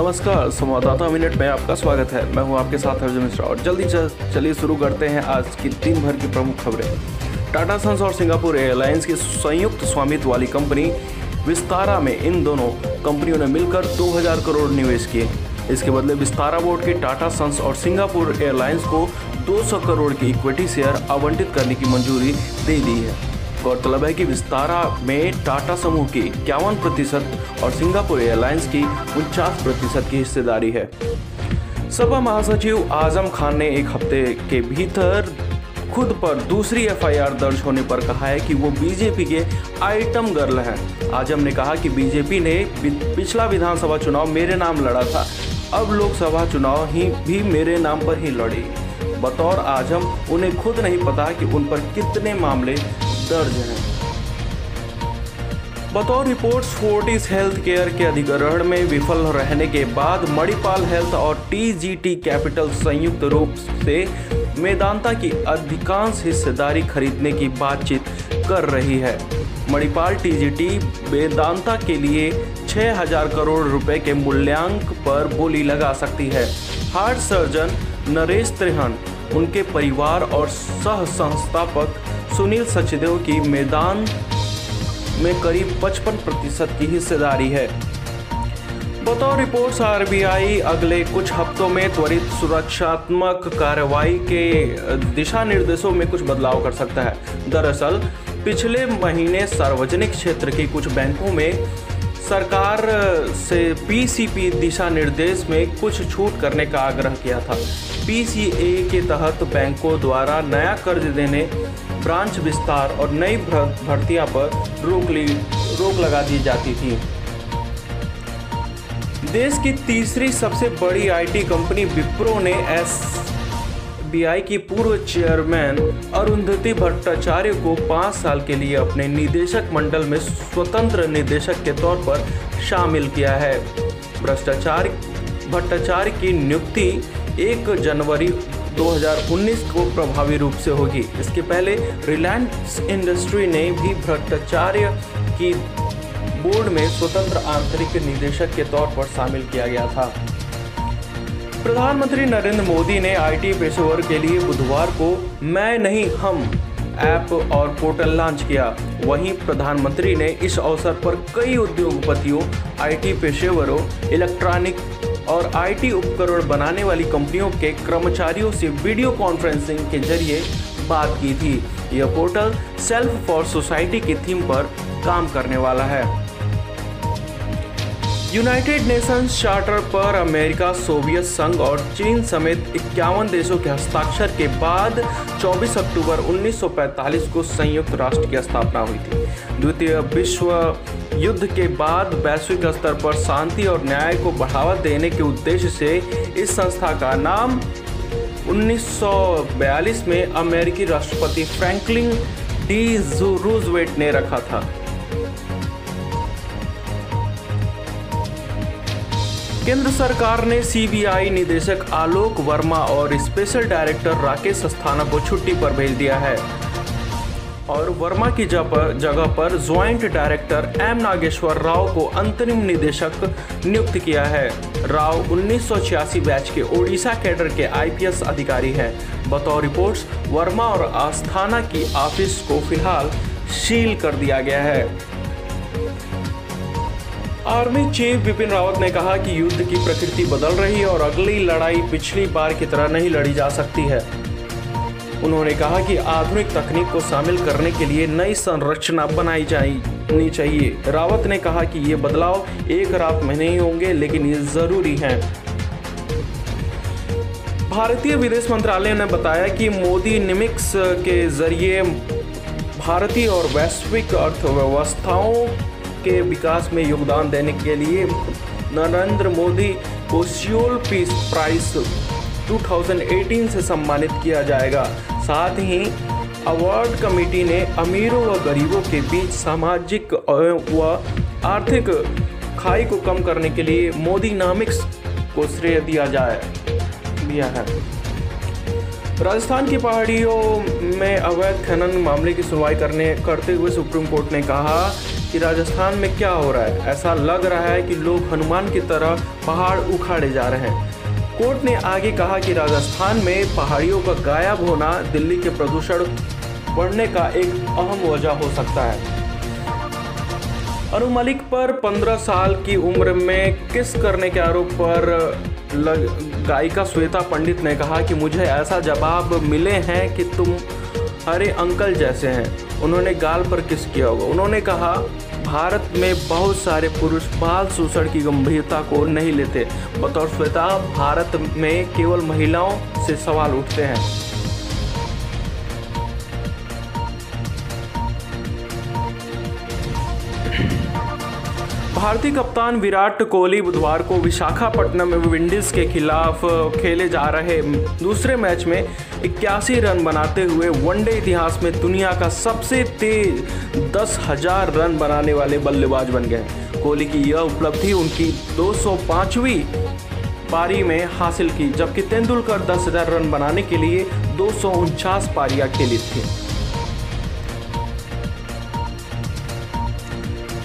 नमस्कार, संवाददाता मिनट में आपका स्वागत है। मैं हूँ आपके साथ अर्जुन मिश्रा और जल्दी चल चलिए शुरू करते हैं आज की दिन भर की प्रमुख खबरें। टाटा सन्स और सिंगापुर एयरलाइंस की संयुक्त स्वामित्व वाली कंपनी विस्तारा में इन दोनों कंपनियों ने मिलकर 2000 करोड़ निवेश किए। इसके बदले विस्तारा बोर्ड के टाटा सन्स और सिंगापुर एयरलाइंस को 200 करोड़ की इक्विटी शेयर आवंटित करने की मंजूरी दे दी है। गौरतलब है कि विस्तारा में टाटा समूह की इक्यावन प्रतिशत और सिंगापुर एयरलाइंस की उनचास प्रतिशत की हिस्सेदारी है। सपा महासचिव आज़म खान ने एक हफ़्ते के भीतर खुद पर दूसरी एफआईआर दर्ज होने पर कहा है कि वो बीजेपी के आइटम गर्ल हैं। आज़म ने कहा कि बीजेपी ने पिछला विधानसभा चुनाव मेरे नाम लड़ा था। अब लोकसभा चुनाव ही भी मेरे नाम पर ही लड़ी। बतौर आज़म, उन्हें खुद नहीं पता कि उन पर कितने मामले दर्ज हैं। बतौर रिपोर्ट्स फोर्टिस हेल्थ केयर के अधिग्रहण में विफल रहने के बाद मणिपाल हेल्थ और टीजीटी कैपिटल संयुक्त रूप से मेदांता की अधिकांश हिस्सेदारी खरीदने की बातचीत कर रही है। मणिपाल टीजीटी वेदांता के लिए 6000 करोड़ रुपए के मूल्यांक पर बोली लगा सकती है। हार्ट सर्जन नरेश त्रिहन, उनके परिवार और सह संस्थापक सुनील सचदेव की मैदान में करीब 55 प्रतिशत की हिस्सेदारी है। बतौर रिपोर्ट्स, आरबीआई अगले कुछ हफ्तों में त्वरित सुरक्षात्मक कार्रवाई के दिशा निर्देशों में कुछ बदलाव कर सकता है। दरअसल, पिछले महीने सार्वजनिक क्षेत्र के कुछ बैंकों में सरकार से पीसीपी दिशा निर्देश में कुछ छूट करने का आग्रह किया था। पीसीए के तहत बैंकों द्वारा नया कर्ज देने, ब्रांच विस्तार और नई भर्तियाँ पर रोक ली, रोक लगा दी जाती थी। देश की तीसरी सबसे बड़ी आईटी कंपनी विप्रो ने एस बीआई की पूर्व चेयरमैन अरुंधति भट्टाचार्य को पाँच साल के लिए अपने निदेशक मंडल में स्वतंत्र निदेशक के तौर पर शामिल किया है। भ्रष्टाचार, भट्टाचार्य की नियुक्ति एक जनवरी 2019 को प्रभावी रूप से होगी। इसके पहले रिलायंस इंडस्ट्री ने भी भट्टाचार्य की बोर्ड में स्वतंत्र आंतरिक निदेशक के तौर पर शामिल किया गया था। प्रधानमंत्री नरेंद्र मोदी ने आईटी पेशेवर के लिए बुधवार को मैं नहीं, हम ऐप और पोर्टल लॉन्च किया। वहीं प्रधानमंत्री ने इस अवसर पर कई उद्योगपतियों, आईटी पेशेवरों, इलेक्ट्रॉनिक और आईटी उपकरण बनाने वाली कंपनियों के कर्मचारियों से वीडियो कॉन्फ्रेंसिंग के ज़रिए बात की थी। यह पोर्टल सेल्फ फॉर सोसाइटी की थीम पर काम करने वाला है। यूनाइटेड नेशंस चार्टर पर अमेरिका सोवियत संघ और चीन समेत इक्यावन देशों के हस्ताक्षर के बाद 24 अक्टूबर 1945 को संयुक्त राष्ट्र की स्थापना हुई थी। द्वितीय विश्व युद्ध के बाद वैश्विक स्तर पर शांति और न्याय को बढ़ावा देने के उद्देश्य से इस संस्था का नाम 1942 में अमेरिकी राष्ट्रपति फ्रैंकलिन डी रूजवेट ने रखा था। केंद्र सरकार ने सीबीआई निदेशक आलोक वर्मा और स्पेशल डायरेक्टर राकेश अस्थाना को छुट्टी पर भेज दिया है। और वर्मा की जगह पर joint director M Nageswara Rao को अंतरिम निदेशक नियुक्त किया है। राव 1986 बैच के ओडिशा कैडर के आईपीएस अधिकारी हैं। बतौर रिपोर्ट्स वर्मा और आस्थाना की ऑफ़िस को फ़िलहाल सील कर दिया गया है। आर्मी चीफ बिपिन रावत ने कहा कि युद्ध की प्रकृति बदल रही है और अगली लड़ाई पिछली बार की तरह नहीं लड़ी जा सकती है। उन्होंने कहा कि आधुनिक तकनीक को शामिल करने के लिए नई संरचना बनाई जानी चाहिए। रावत ने कहा कि ये बदलाव एक रात में नहीं होंगे, लेकिन ये ज़रूरी हैं। भारतीय विदेश मंत्रालय ने बताया कि मोदी निमिक्स के ज़रिए भारतीय और वैश्विक अर्थव्यवस्थाओं के विकास में योगदान देने के लिए नरेंद्र मोदी को सियोल पीस प्राइज 2018 से सम्मानित किया जाएगा। साथ ही अवार्ड कमेटी ने अमीरों व गरीबों के बीच सामाजिक व आर्थिक खाई को कम करने के लिए मोदी नामिक्स को श्रेय दिया जाए। दिया है। राजस्थान की पहाड़ियों में अवैध खनन मामले की सुनवाई करने, करते हुए सुप्रीम कोर्ट ने कहा कि राजस्थान में क्या हो रहा है? ऐसा लग रहा है कि लोग हनुमान की तरह पहाड़ उखाड़े जा रहे हैं। कोर्ट ने आगे कहा कि राजस्थान में पहाड़ियों का गायब होना दिल्ली के प्रदूषण बढ़ने का एक अहम वजह हो सकता है। अनु मलिक पर 15 साल की उम्र में किस करने के आरोप पर लग, गायिका श्वेता पंडित ने कहा कि मुझे ऐसा जवाब मिले हैं कि तुम हरे अंकल जैसे हैं। उन्होंने गाल पर किस किया होगा? उन्होंने कहा, भारत में बहुत सारे पुरुष बाल शोषण की गंभीरता को नहीं लेते, बतौर श्वेता, भारत में केवल महिलाओं से सवाल उठते हैं। भारतीय कप्तान विराट कोहली बुधवार को विशाखापट्टनम में विंडीज के खिलाफ खेले जा रहे दूसरे मैच में इक्यासी रन बनाते हुए वनडे इतिहास में दुनिया का सबसे तेज दस हज़ार रन बनाने वाले बल्लेबाज बन गए। कोहली की यह उपलब्धि उनकी 205वीं पारी में हासिल की, जबकि तेंदुलकर दस हज़ार रन बनाने के लिए दो पारियाँ खेली थी।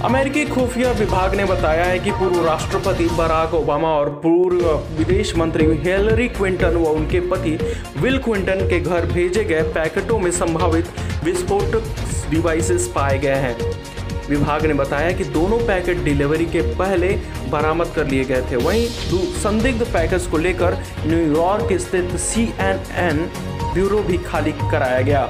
अमेरिकी खुफिया विभाग ने बताया है कि पूर्व राष्ट्रपति बराक ओबामा और पूर्व विदेश मंत्री हिलरी क्विंटन व उनके पति विल क्विंटन के घर भेजे गए पैकेटों में संभावित विस्फोटक डिवाइसेस पाए गए हैं। विभाग ने बताया कि दोनों पैकेट डिलीवरी के पहले बरामद कर लिए गए थे। वहीं संदिग्ध पैकेट्स को लेकर न्यूयॉर्क स्थित सीएनएन ब्यूरो भी खाली कराया गया।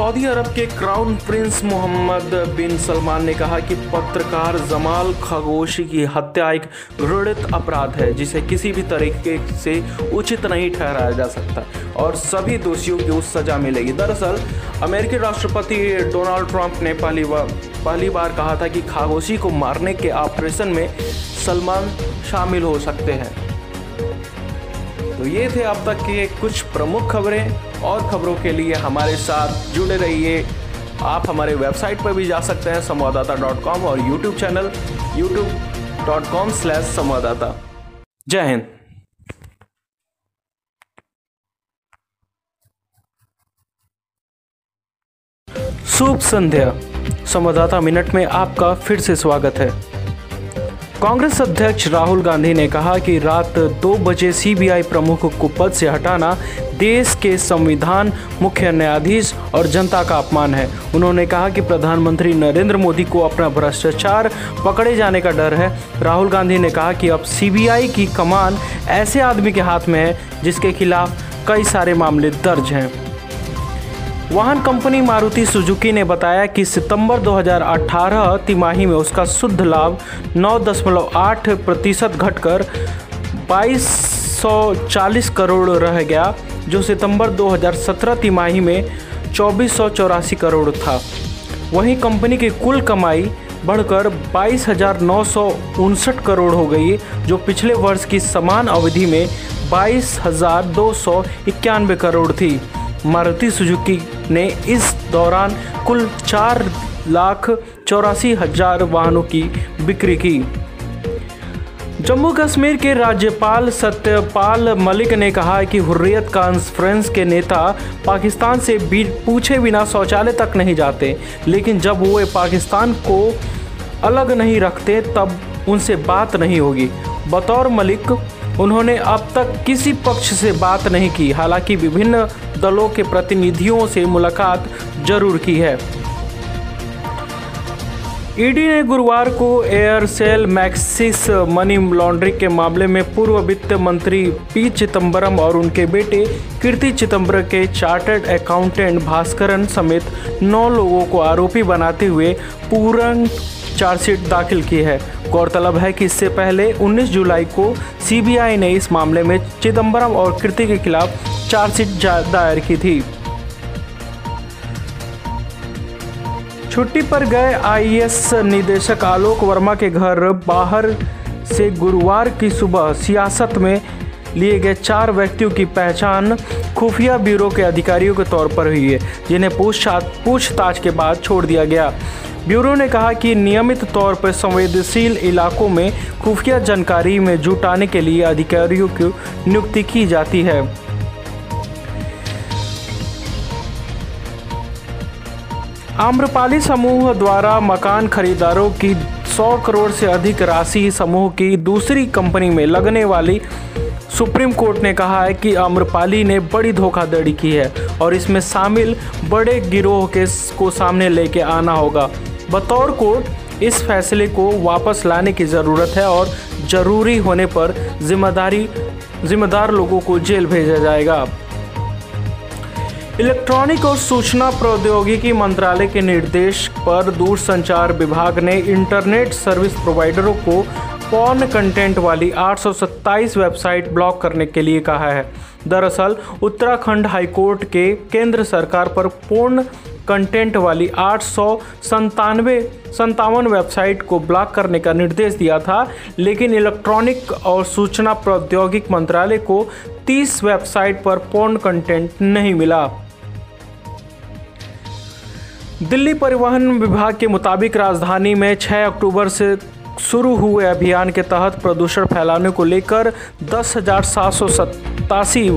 सऊदी अरब के crown prince Mohammed bin Salman ने कहा कि पत्रकार जमाल खगोशी की हत्या एक घृणित अपराध है, जिसे किसी भी तरीके से उचित नहीं ठहराया जा सकता। और सभी दोषियों की सजा मिलेगी। दरअसल, अमेरिकी राष्ट्रपति डोनाल्ड ट्रंप ने पहली बार पहली बार कहा था कि खागोशी को मारने के ऑपरेशन में सलमान शामिल हो सकते हैं। तो ये थे अब तक के कुछ प्रमुख खबरें। और खबरों के लिए हमारे साथ जुड़े रहिए। आप हमारे वेबसाइट पर भी जा सकते हैं संवाददाता डॉट कॉम और YouTube channel, YouTube dot com slash Samvaddata. जय हिंद। शुभ संध्या। संवाददाता मिनट में आपका फिर से स्वागत है। कांग्रेस अध्यक्ष राहुल गांधी ने कहा कि रात दो बजे सीबीआई प्रमुख को पद से हटाना देश के संविधान मुख्य न्यायाधीश और जनता का अपमान है। उन्होंने कहा कि प्रधानमंत्री नरेंद्र मोदी को अपना भ्रष्टाचार पकड़े जाने का डर है। राहुल गांधी ने कहा कि अब सीबीआई की कमान ऐसे आदमी के हाथ में है जिसके खिलाफ कई सारे मामले दर्ज हैं। वाहन कंपनी मारुति सुजुकी ने बताया कि सितंबर 2018 तिमाही में उसका शुद्ध लाभ 9.8 प्रतिशत घटकर 2240 करोड़ रह गया, जो सितंबर 2017 तिमाही में चौबीस करोड़ था। वहीं कंपनी की कुल कमाई बढ़कर बाईस करोड़ हो गई, जो पिछले वर्ष की समान अवधि में बाईस करोड़ थी। मारुति सुजुकी ने इस दौरान कुल चार लाख चौरासी हज़ार वाहनों की बिक्री की। जम्मू कश्मीर के राज्यपाल सत्यपाल मलिक ने कहा कि हुर्रियत कॉन्फ्रेंस के नेता पाकिस्तान से पूछे बिना शौचालय तक नहीं जाते, लेकिन जब वो पाकिस्तान को अलग नहीं रखते, तब उनसे बात नहीं होगी। बतौर मलिक उन्होंने अब तक किसी पक्ष से बात नहीं की, हालाँकि विभिन्न दलों के प्रतिनिधियों से मुलाकात ज़रूर की है। ईडी ने गुरुवार को एयरसेल मैक्सिस मनी लॉन्ड्रिंग के मामले में पूर्व वित्त मंत्री पी चिदम्बरम और उनके बेटे कीर्ति चिदम्बरम के चार्टर्ड अकाउंटेंट भास्करन समेत नौ लोगों को आरोपी बनाते हुए पूर्ण चार्जशीट दाखिल की है। गौरतलब है कि इससे पहले 19 जुलाई को सीबीआई ने इस मामले में चिदम्बरम और कीर्ति के खिलाफ चार्जशीट दायर की थी। छुट्टी पर गए आईएएस निदेशक आलोक वर्मा के घर बाहर से गुरुवार की सुबह सियासत में लिए गए चार व्यक्तियों की पहचान खुफिया ब्यूरो के अधिकारियों के तौर पर हुई है, जिन्हें पूछताछ के बाद छोड़ दिया गया। ब्यूरो ने कहा कि नियमित तौर पर संवेदनशील इलाकों में खुफिया जानकारी में जुटाने के लिए अधिकारियों की नियुक्ति की जाती है। आम्रपाली समूह द्वारा मकान खरीदारों की 100 करोड़ से अधिक राशि समूह की दूसरी कंपनी में लगने वाली सुप्रीम कोर्ट ने कहा है कि आम्रपाली ने बड़ी धोखाधड़ी की है और इसमें शामिल बड़े गिरोह के को सामने लेके आना होगा। बतौर कोर्ट इस फैसले को वापस लाने की ज़रूरत है और ज़रूरी होने पर ज़िम्मेदारी, जिम्मेदार लोगों को जेल भेजा जाएगा। इलेक्ट्रॉनिक और सूचना प्रौद्योगिकी मंत्रालय के निर्देश पर दूरसंचार विभाग ने इंटरनेट सर्विस प्रोवाइडरों को पॉन कंटेंट वाली 827 वेबसाइट ब्लॉक करने के लिए कहा है। दरअसल, उत्तराखंड हाईकोर्ट के केंद्र सरकार पर पूर्ण कंटेंट वाली आठ सौ संतानवे, संतावन वेबसाइट को ब्लॉक करने का निर्देश दिया था, लेकिन इलेक्ट्रॉनिक और सूचना प्रौद्योगिक मंत्रालय को 30 वेबसाइट पर पोर्न कंटेंट नहीं मिला। दिल्ली परिवहन विभाग के मुताबिक राजधानी में 6 अक्टूबर से शुरू हुए अभियान के तहत प्रदूषण फैलाने को लेकर दस हज़ार सात सौ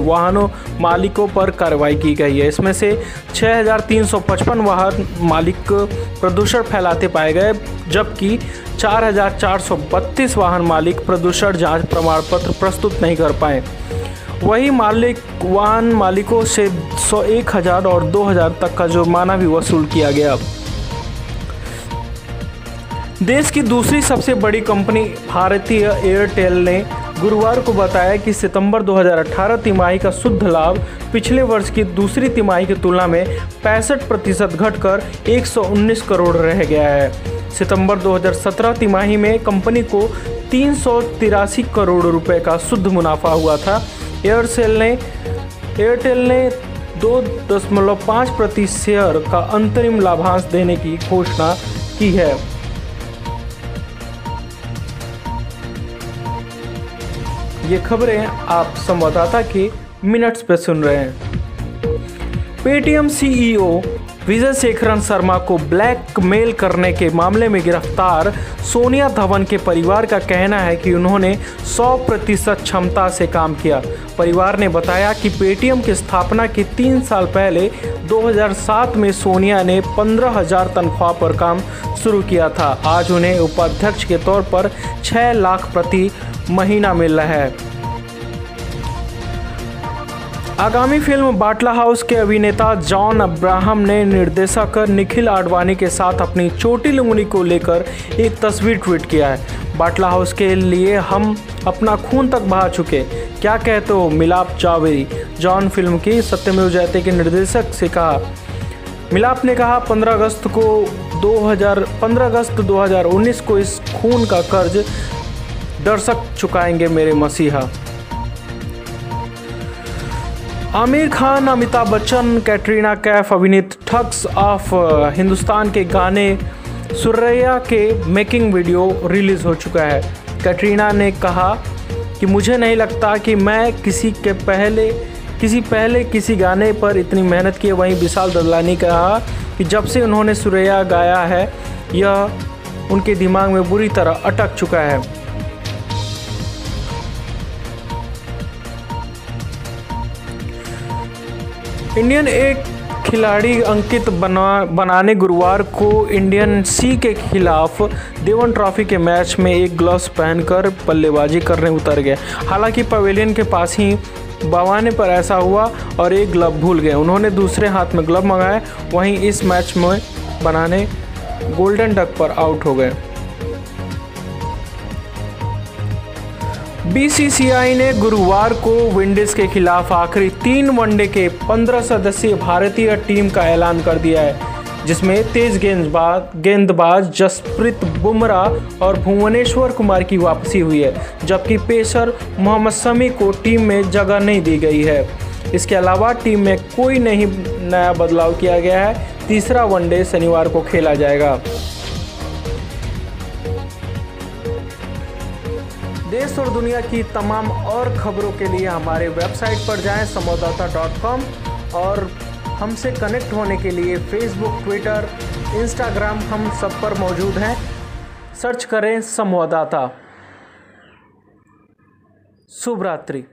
वाहनों मालिकों पर कार्रवाई की गई है। इसमें से 6,355 वाहन मालिक प्रदूषण फैलाते पाए गए जबकि 4,432 वाहन मालिक प्रदूषण जाँच प्रमाण पत्र प्रस्तुत नहीं कर पाए। वही मालिक वाहन मालिकों से सौ एक हज़ार और दो हज़ार तक का जुर्माना भी वसूल किया गया। देश की दूसरी सबसे बड़ी कंपनी भारतीय एयरटेल ने गुरुवार को बताया कि सितंबर 2018 तिमाही का शुद्ध लाभ पिछले वर्ष की दूसरी तिमाही की तुलना में पैंसठ प्रतिशत घटकर 119 करोड़ रह गया है। सितंबर 2017 तिमाही में कंपनी को तीन सौ तिरासी करोड़ रुपए का शुद्ध मुनाफा हुआ था। एयरसेल ने एयरटेल ने दो दशमलव पाँच प्रति शेयर का अंतरिम लाभांश देने की घोषणा की है। ये खबरें आप संवाददाता के मिनट्स पर सुन रहे हैं। पेटीएम सीईओ विजय शेखरन शर्मा को ब्लैकमेल करने के मामले में गिरफ़्तार। सोनिया धवन के परिवार का कहना है कि उन्होंने 100 प्रतिशत क्षमता से काम किया। परिवार ने बताया कि पेटीएम की स्थापना के तीन साल पहले 2007 में सोनिया ने पंद्रह हज़ार तनख्वाह पर काम शुरू किया था। आज उन्हें उपाध्यक्ष के तौर पर 6 लाख प्रति महीना मिल रहा है। आगामी फ़िल्म बाटला हाउस के अभिनेता जॉन अब्राहम ने निर्देशक निखिल आडवाणी के साथ अपनी चोटी लुंगनी को लेकर एक तस्वीर ट्वीट किया है। बाटला हाउस के लिए हम अपना खून तक बहा चुके। क्या कहते हो मिलाप चावेरी जॉन फ़िल्म की सत्यमेव जयते के निर्देशक से कहा। मिलाप ने कहा 15 अगस्त को 2000 15 अगस्त 2019 को इस खून का कर्ज दर्शक चुकाएँगे मेरे मसीहा। आमिर खान, अमिताभ बच्चन, कैटरीना कैफ, अभिनीत ठग्स ऑफ़ हिंदुस्तान के गाने सुरैया के मेकिंग वीडियो रिलीज़ हो चुका है। कैटरीना ने कहा कि मुझे नहीं लगता कि मैं किसी के पहले, किसी पहले किसी गाने पर इतनी मेहनत की वहीं विशाल ददलानी कहा कि जब से उन्होंने सुरैया गाया है, यह उनके दिमाग में बुरी तरह अटक चुका है। इंडियन एक खिलाड़ी अंकित बना, बनाने गुरुवार को इंडियन सी के खिलाफ देवन ट्रॉफी के मैच में एक ग्लव्स पहनकर बल्लेबाजी करने उतर गए। हालाँकि पवेलियन के पास ही बवाने पर ऐसा हुआ और एक ग्लव भूल गए। उन्होंने दूसरे हाथ में ग्लव मंगाए, वहीं इस मैच में बनाने गोल्डन डक पर आउट हो गए। बीसीसीआई ने गुरुवार को विंडीज के खिलाफ आखिरी तीन वनडे के 15 सदस्यीय भारतीय टीम का ऐलान कर दिया है, जिसमें तेज गेंदबाज गेंदबाज जसप्रीत बुमराह और भुवनेश्वर कुमार की वापसी हुई है, जबकि पेसर मोहम्मद शमी को टीम में जगह नहीं दी गई है। इसके अलावा टीम में कोई नहीं नया बदलाव किया गया है, तीसरा वनडे शनिवार को खेला जाएगा। देश और दुनिया की तमाम और खबरों के लिए हमारे वेबसाइट पर जाएँ संवाददाता डॉट कॉम और हमसे कनेक्ट होने के लिए फेसबुक, ट्विटर, इंस्टाग्राम हम सब पर मौजूद हैं। सर्च करें संवाददाता। शुभ रात्रि